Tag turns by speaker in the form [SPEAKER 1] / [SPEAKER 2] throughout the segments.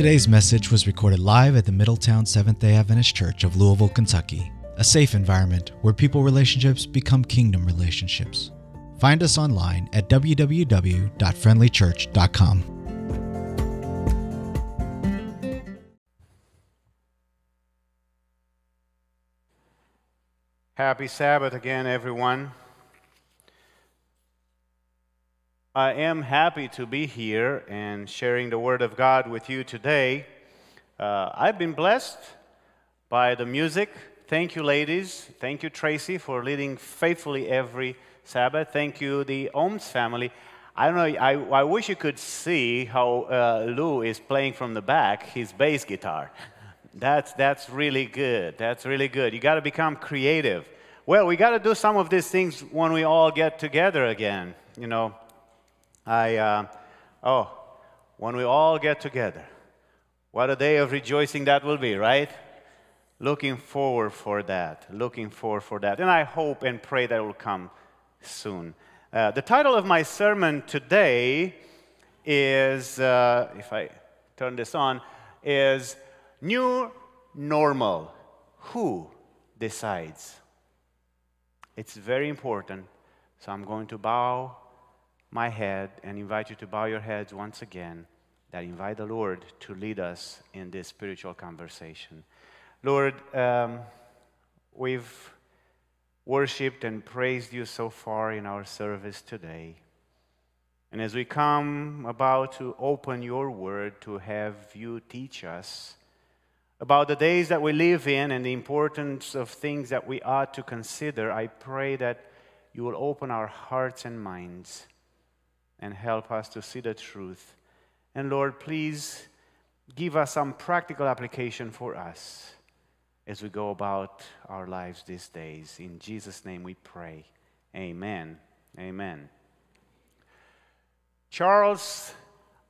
[SPEAKER 1] Today's message was recorded live at the Middletown Seventh day Adventist Church of Louisville, Kentucky, a safe environment where people relationships become kingdom relationships. Find us online at www.friendlychurch.com.
[SPEAKER 2] Happy Sabbath again, everyone. I am happy to be here and sharing the Word of God with you today. Uh, I've been blessed by the music. Thank you, ladies. Thank you, Tracy, for leading faithfully every Sabbath. Thank you, the Ohms family. I don't know, I, I wish you could see how uh, Lou is playing from the back his bass guitar. That's, that's really good. That's really good. You got to become creative. Well, we got to do some of these things when we all get together again. You know, I, uh, oh, when we all get together, what a day of rejoicing that will be, right? Looking forward for that, looking forward for that. And I hope and pray that will come soon. Uh, the title of my sermon today is, uh, if I turn this on, is New Normal. Who decides? It's very important. So I'm going to bow my head and invite you to bow your heads once again that invite the Lord to lead us in this spiritual conversation. Lord, um, we've worshiped and praised you so far in our service today. And as we come about to open your word to have you teach us about the days that we live in and the importance of things that we ought to consider, I pray that you will open our hearts and minds and help us to see the truth. And Lord, please give us some practical application for us as we go about our lives these days. In Jesus' name we pray. Amen. Amen. Charles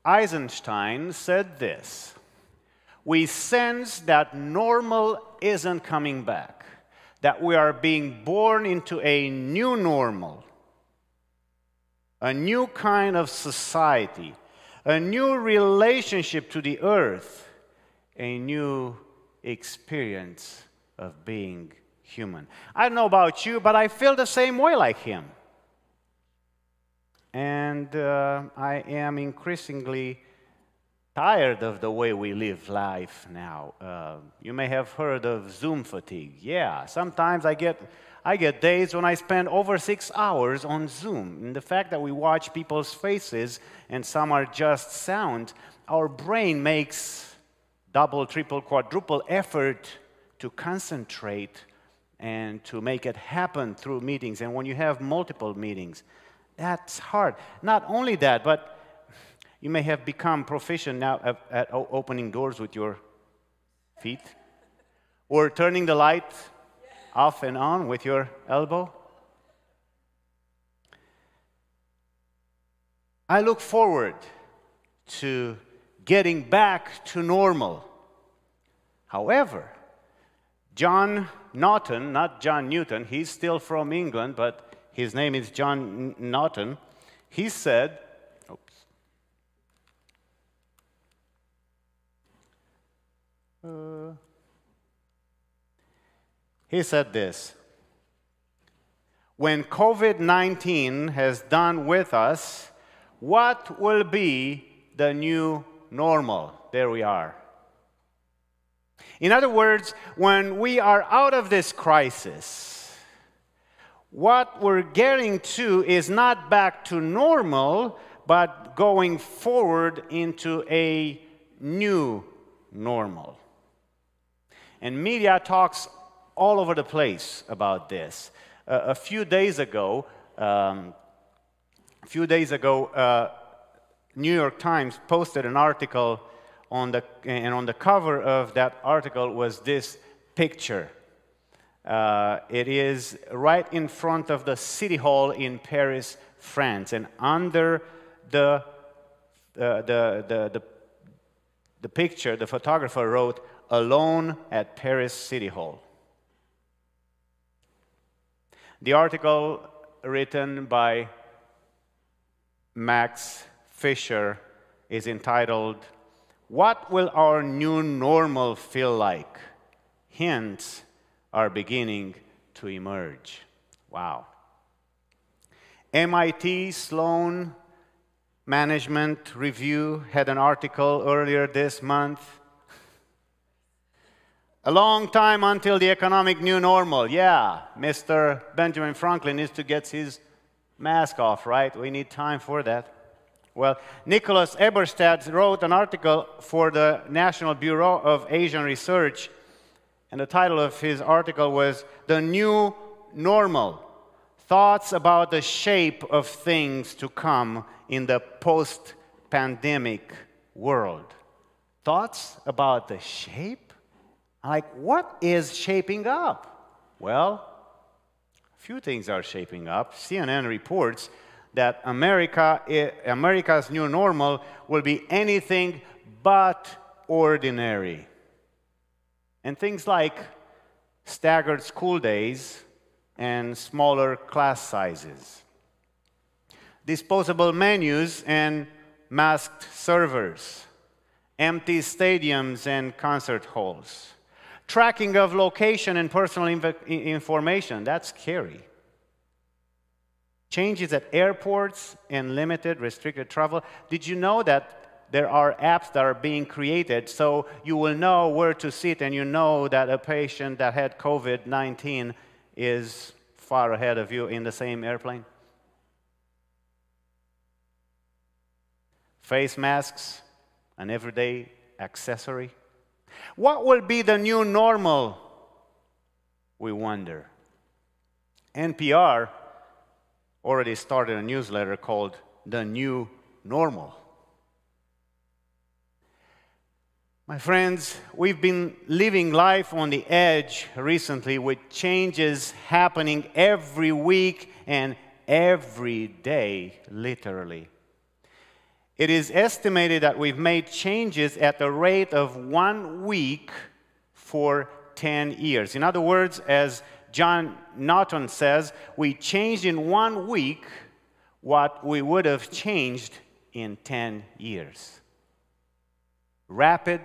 [SPEAKER 2] Eisenstein said this We sense that normal isn't coming back, that we are being born into a new normal a new kind of society, a new relationship to the earth, a new experience of being human. I don't know about you, but I feel the same way like him. And uh, I am increasingly tired of the way we live life now. Uh, you may have heard of Zoom fatigue. Yeah, sometimes I get I get days when I spend over six hours on Zoom. And the fact that we watch people's faces and some are just sound, our brain makes double, triple, quadruple effort to concentrate and to make it happen through meetings. And when you have multiple meetings, that's hard. Not only that, but you may have become proficient now at, opening doors with your feet or turning the light off and on with your elbow? I look forward to getting back to normal. However, John Naughton, not John Newton, he's still from England, but his name is John Naughton, he said, oops. Uh, he said this When COVID 19 has done with us, what will be the new normal? There we are. In other words, when we are out of this crisis, what we're getting to is not back to normal, but going forward into a new normal. And media talks all over the place about this. Uh, a few days ago, um, a few days ago, uh, New York Times posted an article on the, and on the cover of that article was this picture. Uh, it is right in front of the City Hall in Paris, France, and under the, the, the, the, the picture, the photographer wrote, Alone at Paris City Hall. The article written by Max Fisher is entitled What will our new normal feel like? Hints are beginning to emerge. Wow. MIT Sloan Management Review had an article earlier this month. A long time until the economic new normal. Yeah, Mr. Benjamin Franklin needs to get his mask off, right? We need time for that. Well, Nicholas Eberstadt wrote an article for the National Bureau of Asian Research, and the title of his article was The New Normal Thoughts about the Shape of Things to Come in the Post Pandemic World. Thoughts about the shape? Like, what is shaping up? Well, a few things are shaping up. CNN reports that America, America's new normal will be anything but ordinary. And things like staggered school days and smaller class sizes, disposable menus and masked servers, empty stadiums and concert halls, tracking of location and personal information. That's scary changes at airports and limited restricted travel. Did you know that there are apps that are being created so you will know where to sit and you know that a patient that had COVID 19 is far ahead of you in the same airplane? Face masks, an everyday accessory. What will be the new normal? We wonder. NPR already started a newsletter called The New Normal. My friends, we've been living life on the edge recently with changes happening every week and every day, literally. It is estimated that we've made changes at the rate of one week for 10 years. In other words, as John Naughton says, we changed in one week what we would have changed in 10 years. Rapid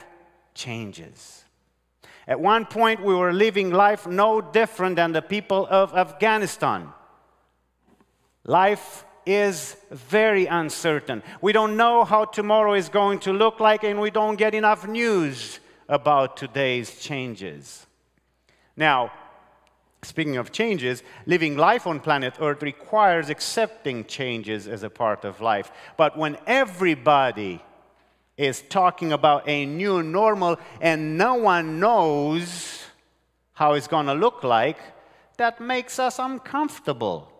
[SPEAKER 2] changes. At one point, we were living life no different than the people of Afghanistan. Life is very uncertain. We don't know how tomorrow is going to look like, and we don't get enough news about today's changes. Now, Speaking of changes, living life on planet Earth requires accepting changes as a part of life. But when everybody is talking about a new normal and no one knows how it's going to look like, that makes us uncomfortable.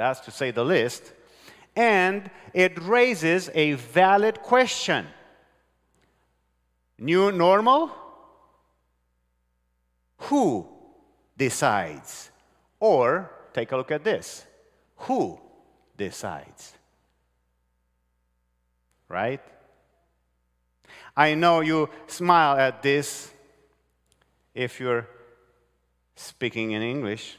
[SPEAKER 2] That's to say the least. And it raises a valid question New normal? Who decides? Or, take a look at this who decides? Right? I know you smile at this if you're speaking in English.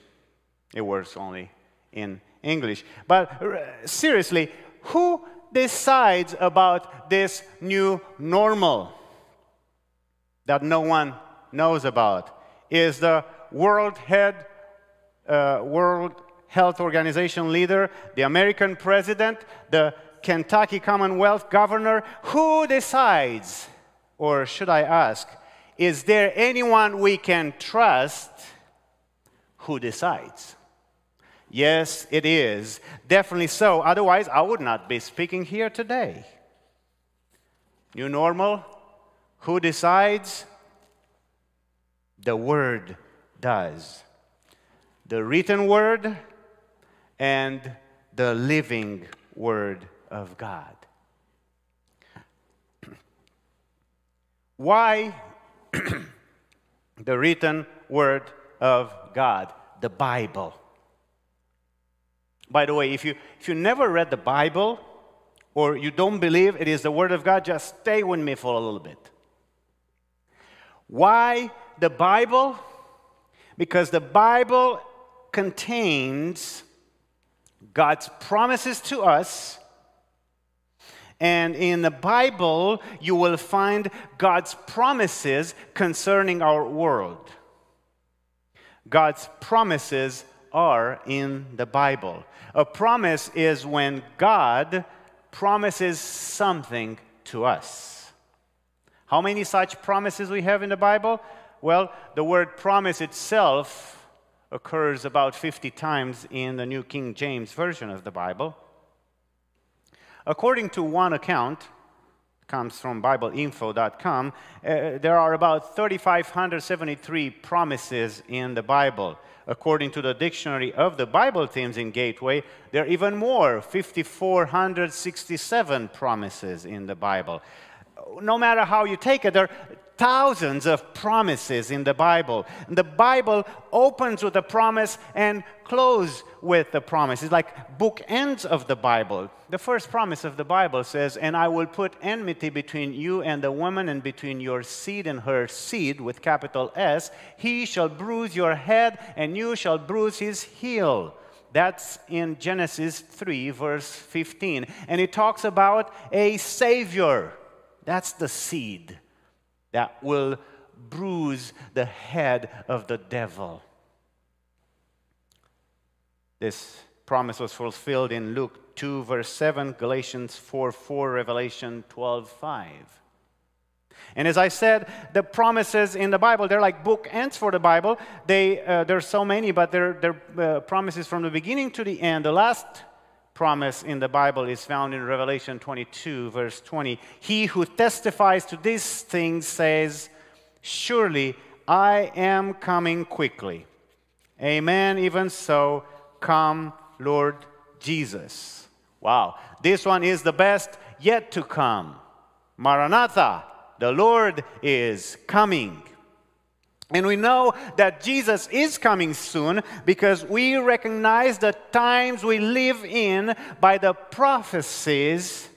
[SPEAKER 2] It works only in English. But seriously, who decides about this new normal that no one knows about? Is the World Head, uh, World Health Organization leader, the American president, the Kentucky Commonwealth governor. Who decides? Or should I ask, is there anyone we can trust who decides? Yes, it is. Definitely so. Otherwise, I would not be speaking here today. New normal? Who decides? The Word does the written word and the living word of God. Why the written word of God, the Bible? By the way, if you, if you never read the Bible or you don't believe it is the Word of God, just stay with me for a little bit. Why the Bible? because the Bible contains God's promises to us And in the Bible, you will find God's promises concerning our world. God's promises are in the Bible. A promise is when God promises something to us. How many such promises we have in the Bible? Well, the word promise itself occurs about 50 times in the New King James Version of the Bible. According to one account, comes from bibleinfo.com, uh, there are about 3,573 promises in the Bible. According to the dictionary of the Bible themes in Gateway, there are even more 5,467 promises in the Bible. No matter how you take it, there thousands of promises in the Bible. The Bible opens with a promise and closes with the promise. It's like bookends of the Bible. The first promise of the Bible says, And I will put enmity between you and the woman, and between your seed and her seed, with capital S. He shall bruise your head, and you shall bruise his heel. That's in Genesis 3, verse 15. And it talks about a Savior. That's the seed that will bruise the head of the devil. This promise was fulfilled in Luke 2, verse 7, Galatians 4 4, Revelation 12 5. And as I said, the promises in the Bible, they're like bookends for the Bible. They, uh, there's so many, but they're, they're uh, promises from the beginning to the end. The last promise in the Bible is found in Revelation 22, verse 20. He who testifies to these things says, Surely I am coming quickly. Amen. Even so, come, Lord Jesus. Wow. This one is the best yet to come. Maranatha, the Lord is coming. And we know that Jesus is coming soon because we recognize the times we live in by the prophecies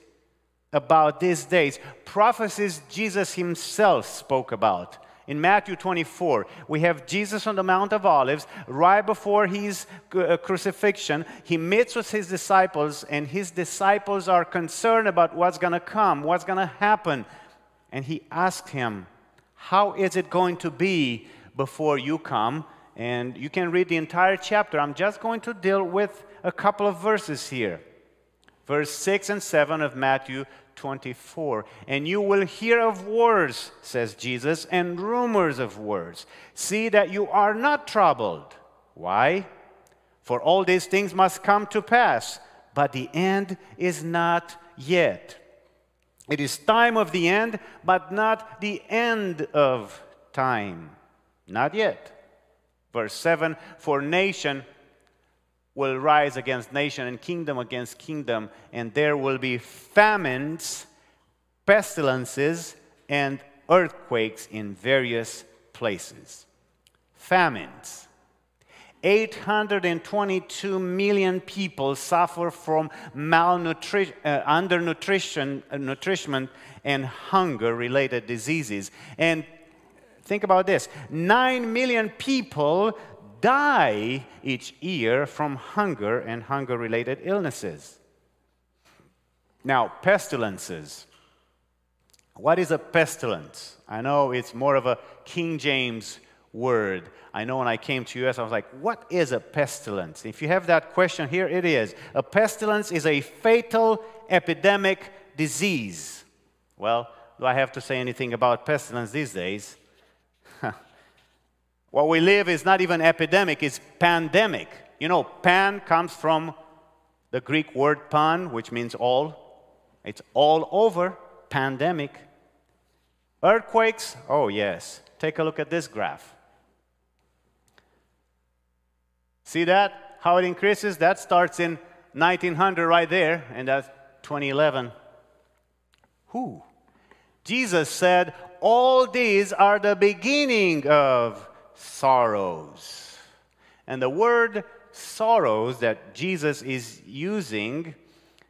[SPEAKER 2] about these days. Prophecies Jesus himself spoke about. In Matthew 24, we have Jesus on the Mount of Olives. Right before his uh, crucifixion, he meets with his disciples, and his disciples are concerned about what's going to come, what's going to happen. And he asked him, how is it going to be before you come? And you can read the entire chapter. I'm just going to deal with a couple of verses here. Verse 6 and 7 of Matthew 24. And you will hear of wars, says Jesus, and rumors of wars. See that you are not troubled. Why? For all these things must come to pass, but the end is not yet. It is time of the end, but not the end of time. Not yet. Verse 7 For nation will rise against nation and kingdom against kingdom, and there will be famines, pestilences, and earthquakes in various places. Famines. 822 million people suffer from malnutrition, uh, undernutrition, uh, nutrition, and hunger related diseases. And think about this 9 million people die each year from hunger and hunger related illnesses. Now, pestilences. What is a pestilence? I know it's more of a King James word. I know when I came to US, I was like, what is a pestilence? If you have that question, here it is. A pestilence is a fatal epidemic disease. Well, do I have to say anything about pestilence these days? what we live is not even epidemic, it's pandemic. You know, pan comes from the Greek word pan, which means all. It's all over, pandemic. Earthquakes, oh yes. Take a look at this graph. See that? How it increases? That starts in 1900 right there, and that's 2011. Who? Jesus said, All these are the beginning of sorrows. And the word sorrows that Jesus is using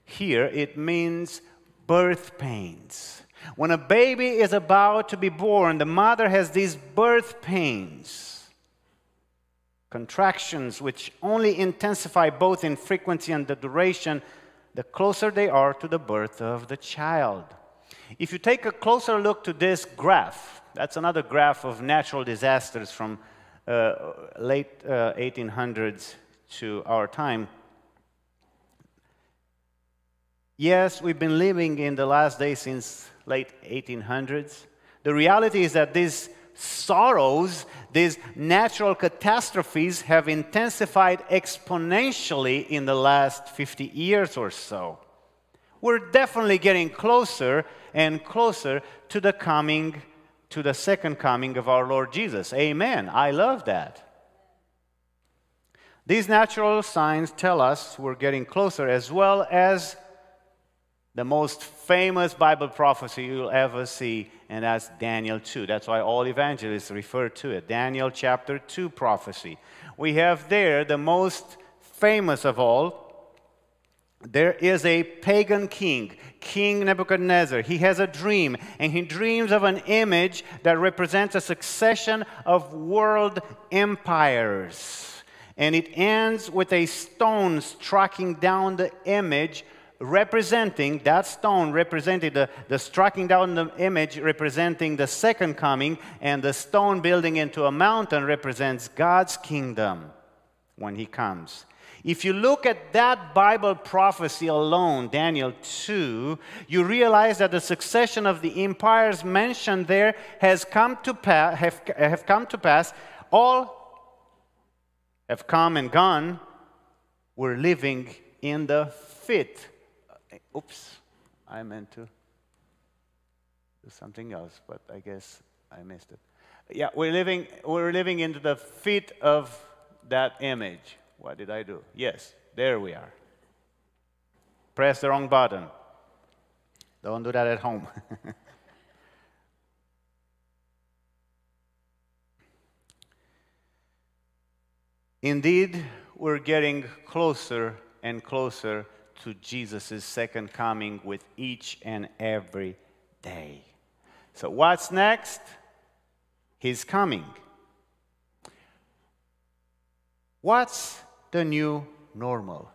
[SPEAKER 2] here, it means birth pains. When a baby is about to be born, the mother has these birth pains contractions which only intensify both in frequency and the duration, the closer they are to the birth of the child. If you take a closer look to this graph, that's another graph of natural disasters from uh, late uh, 1800s to our time. Yes, we've been living in the last days since late 1800s. The reality is that these sorrows, these natural catastrophes have intensified exponentially in the last 50 years or so. We're definitely getting closer and closer to the coming, to the second coming of our Lord Jesus. Amen. I love that. These natural signs tell us we're getting closer, as well as the most famous Bible prophecy you'll ever see, and that's Daniel 2. That's why all evangelists refer to it Daniel chapter 2 prophecy. We have there the most famous of all. There is a pagan king, King Nebuchadnezzar. He has a dream, and he dreams of an image that represents a succession of world empires. And it ends with a stone striking down the image representing, that stone represented the, the striking down the image representing the second coming, and the stone building into a mountain represents God's kingdom when he comes. If you look at that Bible prophecy alone, Daniel 2, you realize that the succession of the empires mentioned there has come to pass, have, have come to pass. All have come and gone. We're living in the fifth Eh, oops, I meant to do something else, but I guess I missed it. Yeah, we're living, we're living into the feet of that image. What did I do? Yes, there we are. Press the wrong button. Don't do that at home. Indeed, we're getting closer and closer to Jesus' second coming with each and every day. So, what's next? He's coming. What's the new normal?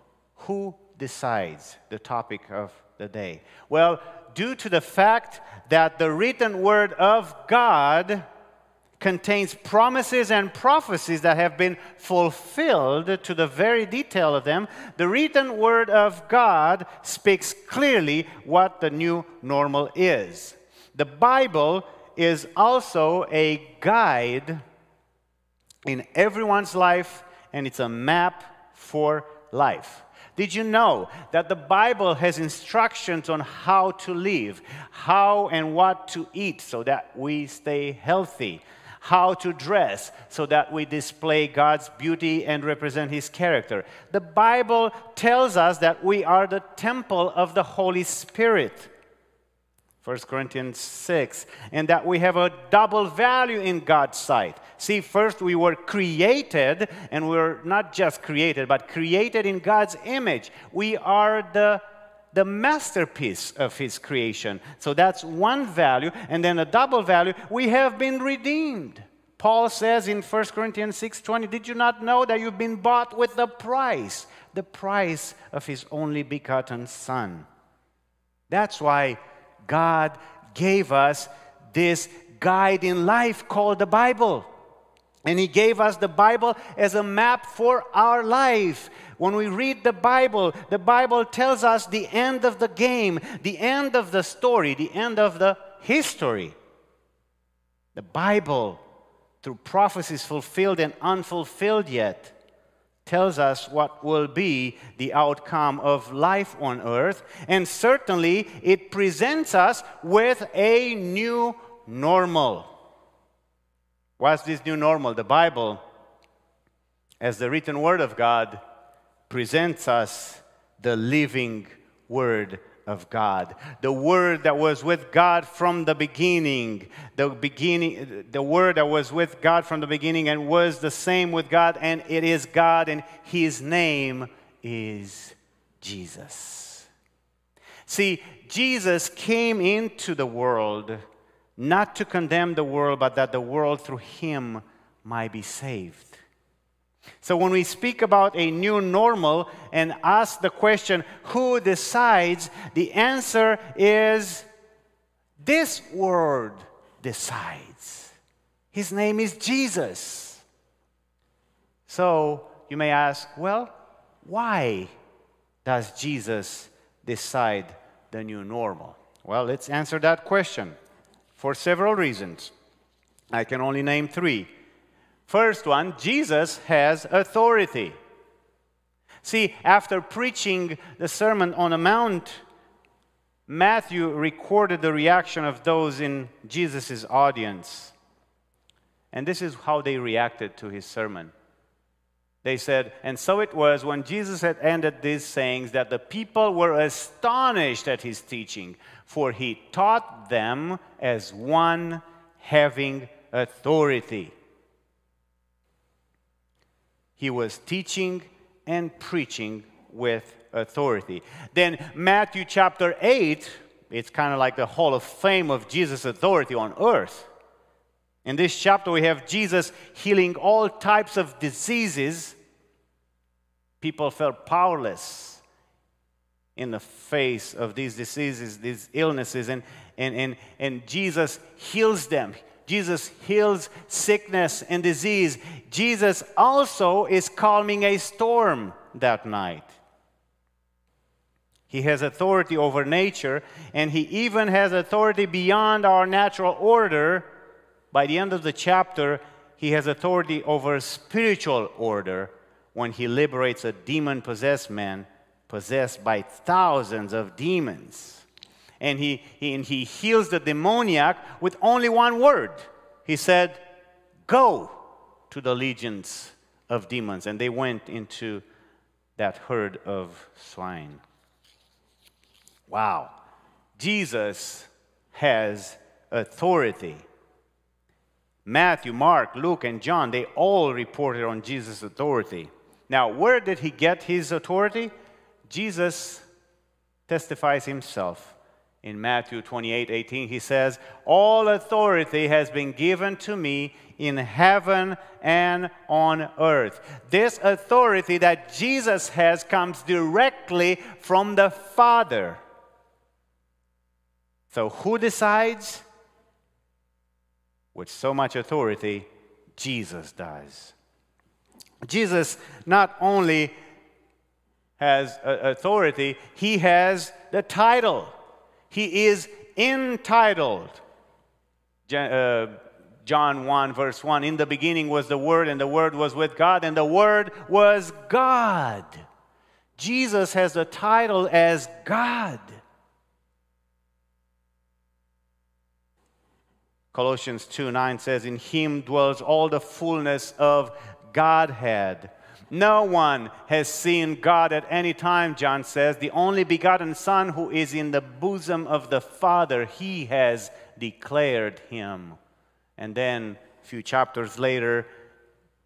[SPEAKER 2] Who decides the topic of the day? Well, due to the fact that the written word of God contains promises and prophecies that have been fulfilled to the very detail of them, the written word of God speaks clearly what the new normal is. The Bible is also a guide in everyone's life, and it's a map for life. Did you know that the Bible has instructions on how to live, how and what to eat so that we stay healthy? How to dress so that we display God's beauty and represent His character. The Bible tells us that we are the temple of the Holy Spirit. 1 Corinthians 6, and that we have a double value in God's sight. See, first we were created, and we're not just created, but created in God's image. We are the the masterpiece of his creation. So that's one value. And then a double value, we have been redeemed. Paul says in 1 Corinthians 6:20, "Did you not know that you've been bought with the price, the price of his only begotten son?" That's why God gave us this guide in life called the Bible. And He gave us the Bible as a map for our life. When we read the Bible, the Bible tells us the end of the game, the end of the story, the end of the history. The Bible, through prophecies fulfilled and unfulfilled yet, tells us what will be the outcome of life on earth. And certainly, it presents us with a new normal. What's this new normal? The Bible, as the written word of God, presents us the living word of God. The word that was with God from the beginning, the beginning the word that was with God from the beginning and was the same with God and it is God and his name is Jesus. See, Jesus came into the world not to condemn the world, but that the world through him might be saved. So when we speak about a new normal and ask the question, who decides? The answer is this word decides. His name is Jesus. So you may ask, well, why does Jesus decide the new normal? Well, let's answer that question for several reasons. I can only name three. First one, Jesus has authority. See, after preaching the Sermon on the Mount, Matthew recorded the reaction of those in Jesus' audience. And this is how they reacted to his sermon. They said, And so it was when Jesus had ended these sayings that the people were astonished at his teaching, for he taught them as one having authority. He was teaching and preaching with authority. Then, Matthew chapter 8, it's kind of like the hall of fame of Jesus' authority on earth. In this chapter, we have Jesus healing all types of diseases. People felt powerless in the face of these diseases, these illnesses, and, and, and, and Jesus heals them. Jesus heals sickness and disease. Jesus also is calming a storm that night. He has authority over nature, and he even has authority beyond our natural order. By the end of the chapter, he has authority over spiritual order when he liberates a demon possessed man possessed by thousands of demons and he, he, and he heals the demoniac with only one word. He said, Go to the legions of demons. And they went into that herd of swine. Wow. Jesus has authority. Matthew, Mark, Luke, and John, they all reported on Jesus' authority. Now, where did he get his authority? Jesus testifies himself in Matthew 28 18, he says, All authority has been given to me in heaven and on earth. This authority that Jesus has comes directly from the Father. So, who decides? With so much authority, Jesus does. Jesus not only has authority, he has the title. He is entitled. Uh, John 1, verse 1 In the beginning was the Word, and the Word was with God, and the Word was God. Jesus has the title as God. Colossians 2 9 says, In him dwells all the fullness of Godhead. No one has seen God at any time, John says. The only begotten Son who is in the bosom of the Father, he has declared him. And then a few chapters later,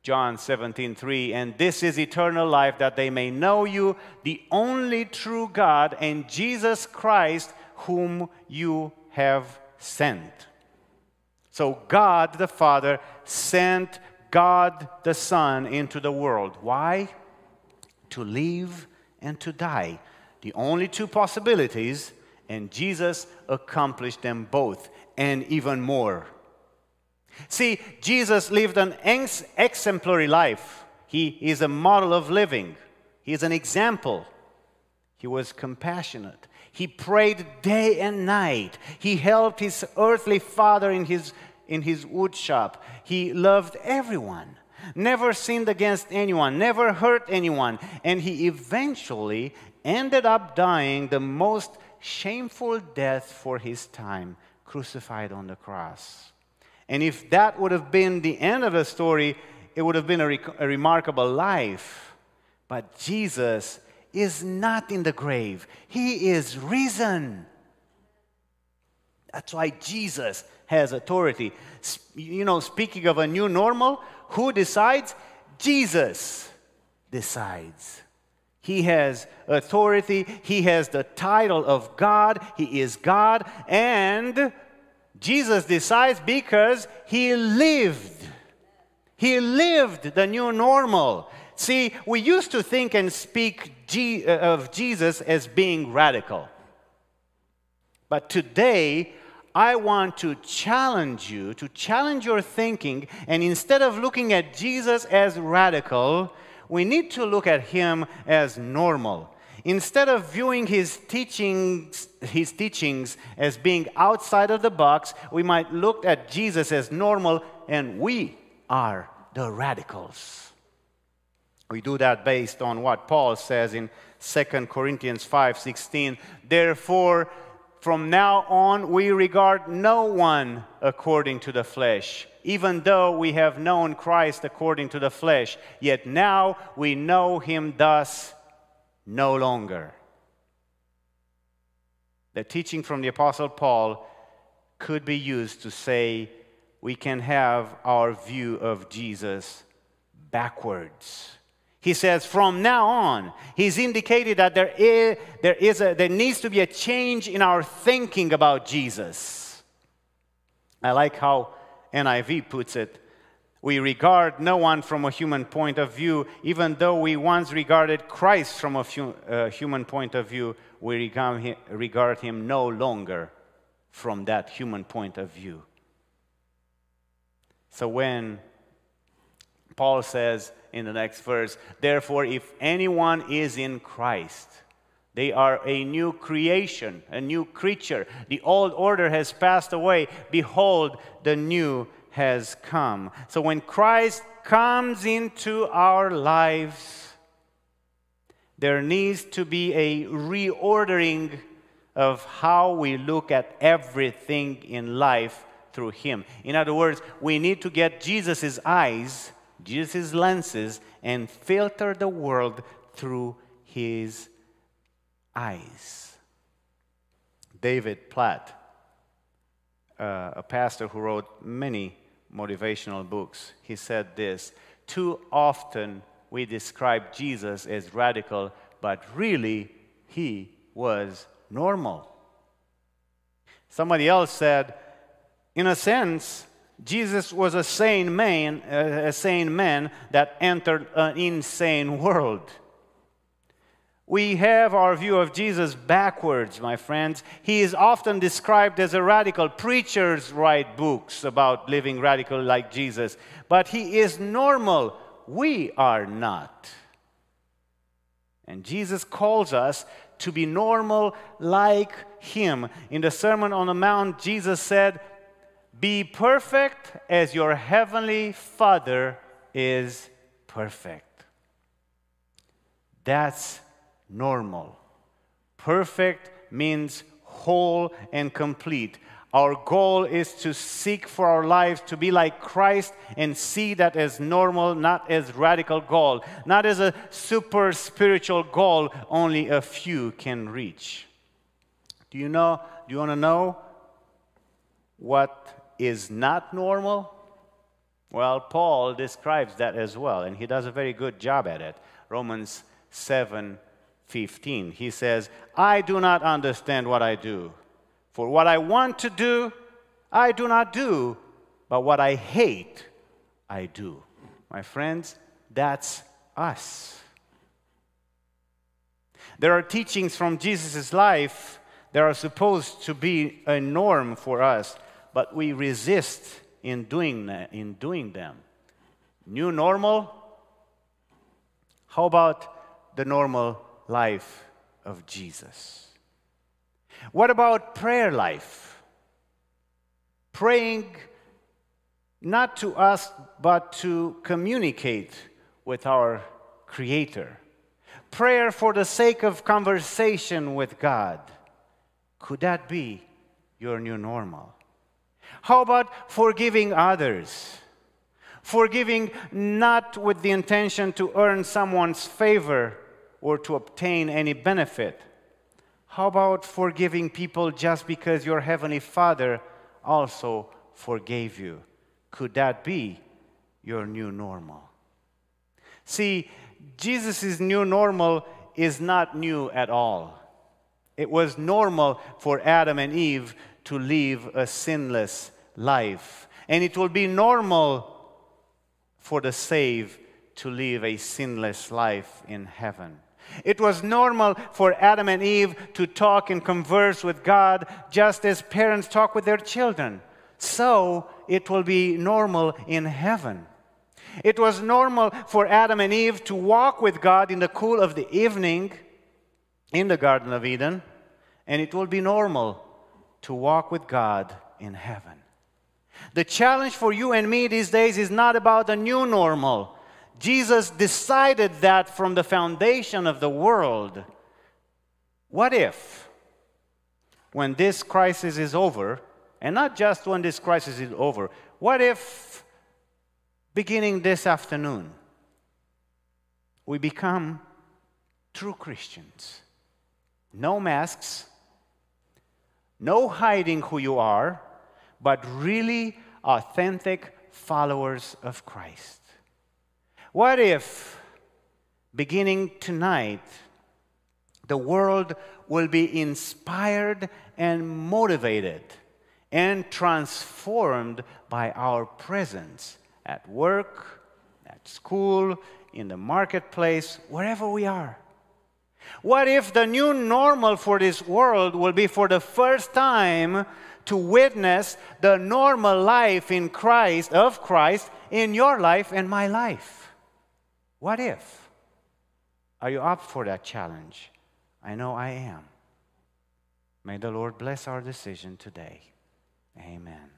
[SPEAKER 2] John 17, 3, and this is eternal life, that they may know you, the only true God, and Jesus Christ, whom you have sent. So God the Father sent God the Son into the world. Why? To live and to die. The only two possibilities, and Jesus accomplished them both, and even more. See, Jesus lived an ex- exemplary life. He is a model of living, he is an example. He was compassionate. He prayed day and night. He helped his earthly father in his in his wood shop. He loved everyone, never sinned against anyone, never hurt anyone, and he eventually ended up dying the most shameful death for his time, crucified on the cross. And if that would have been the end of the story, it would have been a, re- a remarkable life. But Jesus is not in the grave, he is risen. That's why Jesus has authority. You know, speaking of a new normal, who decides? Jesus decides. He has authority, he has the title of God, he is God, and Jesus decides because he lived. He lived the new normal. See, we used to think and speak uh, of Jesus as being radical. But today, I want to challenge you, to challenge your thinking, and instead of looking at Jesus as radical, we need to look at him as normal. Instead of viewing his teachings, his teachings as being outside of the box, we might look at Jesus as normal, and we are the radicals. We do that based on what Paul says in 2 Corinthians 5:16. Therefore, from now on, we regard no one according to the flesh. Even though we have known Christ according to the flesh, yet now we know him thus no longer. The teaching from the Apostle Paul could be used to say we can have our view of Jesus backwards. He says, from now on, he's indicated that there, is, there, is a, there needs to be a change in our thinking about Jesus. I like how NIV puts it. We regard no one from a human point of view, even though we once regarded Christ from a uh, human point of view, we regard him, regard him no longer from that human point of view. So when Paul says, in the next verse. Therefore, if anyone is in Christ, they are a new creation, a new creature. The old order has passed away. Behold, the new has come. So when Christ comes into our lives, there needs to be a reordering of how we look at everything in life through Him. In other words, we need to get Jesus' eyes Jesus' lenses and filter the world through his eyes. David Platt, uh, a pastor who wrote many motivational books, he said this Too often we describe Jesus as radical, but really he was normal. Somebody else said, in a sense, Jesus was a sane man, a sane man that entered an insane world. We have our view of Jesus backwards, my friends. He is often described as a radical. Preachers write books about living radical like Jesus, but he is normal. We are not. And Jesus calls us to be normal like him. In the Sermon on the Mount, Jesus said, be perfect as your heavenly Father is perfect. That's normal. Perfect means whole and complete. Our goal is to seek for our lives to be like Christ and see that as normal, not as radical goal, not as a super spiritual goal only a few can reach. Do you know? Do you want to know what is not normal? Well, Paul describes that as well, and he does a very good job at it. Romans 7 15. He says, I do not understand what I do. For what I want to do, I do not do, but what I hate, I do. My friends, that's us. There are teachings from Jesus' life that are supposed to be a norm for us but we resist in doing, in doing them. New normal? How about the normal life of Jesus? What about prayer life? Praying not to us, but to communicate with our Creator. Prayer for the sake of conversation with God. Could that be your new normal? How about forgiving others? Forgiving not with the intention to earn someone's favor or to obtain any benefit. How about forgiving people just because your Heavenly Father also forgave you? Could that be your new normal? See, Jesus' new normal is not new at all. It was normal for Adam and Eve to live a sinless life. And it will be normal for the saved to live a sinless life in heaven. It was normal for Adam and Eve to talk and converse with God just as parents talk with their children. So it will be normal in heaven. It was normal for Adam and Eve to walk with God in the cool of the evening in the Garden of Eden, and it will be normal to walk with God in heaven. The challenge for you and me these days is not about the new normal. Jesus decided that from the foundation of the world. What if, when this crisis is over, and not just when this crisis is over, what if, beginning this afternoon, we become true Christians? No masks, no hiding who you are, but really authentic followers of Christ. What if, beginning tonight, the world will be inspired and motivated and transformed by our presence at work, at school, in the marketplace, wherever we are? What if the new normal for this world will be for the first time to witness the normal life in Christ, of Christ, in your life and my life? What if? Are you up for that challenge? I know I am. May the Lord bless our decision today. Amen.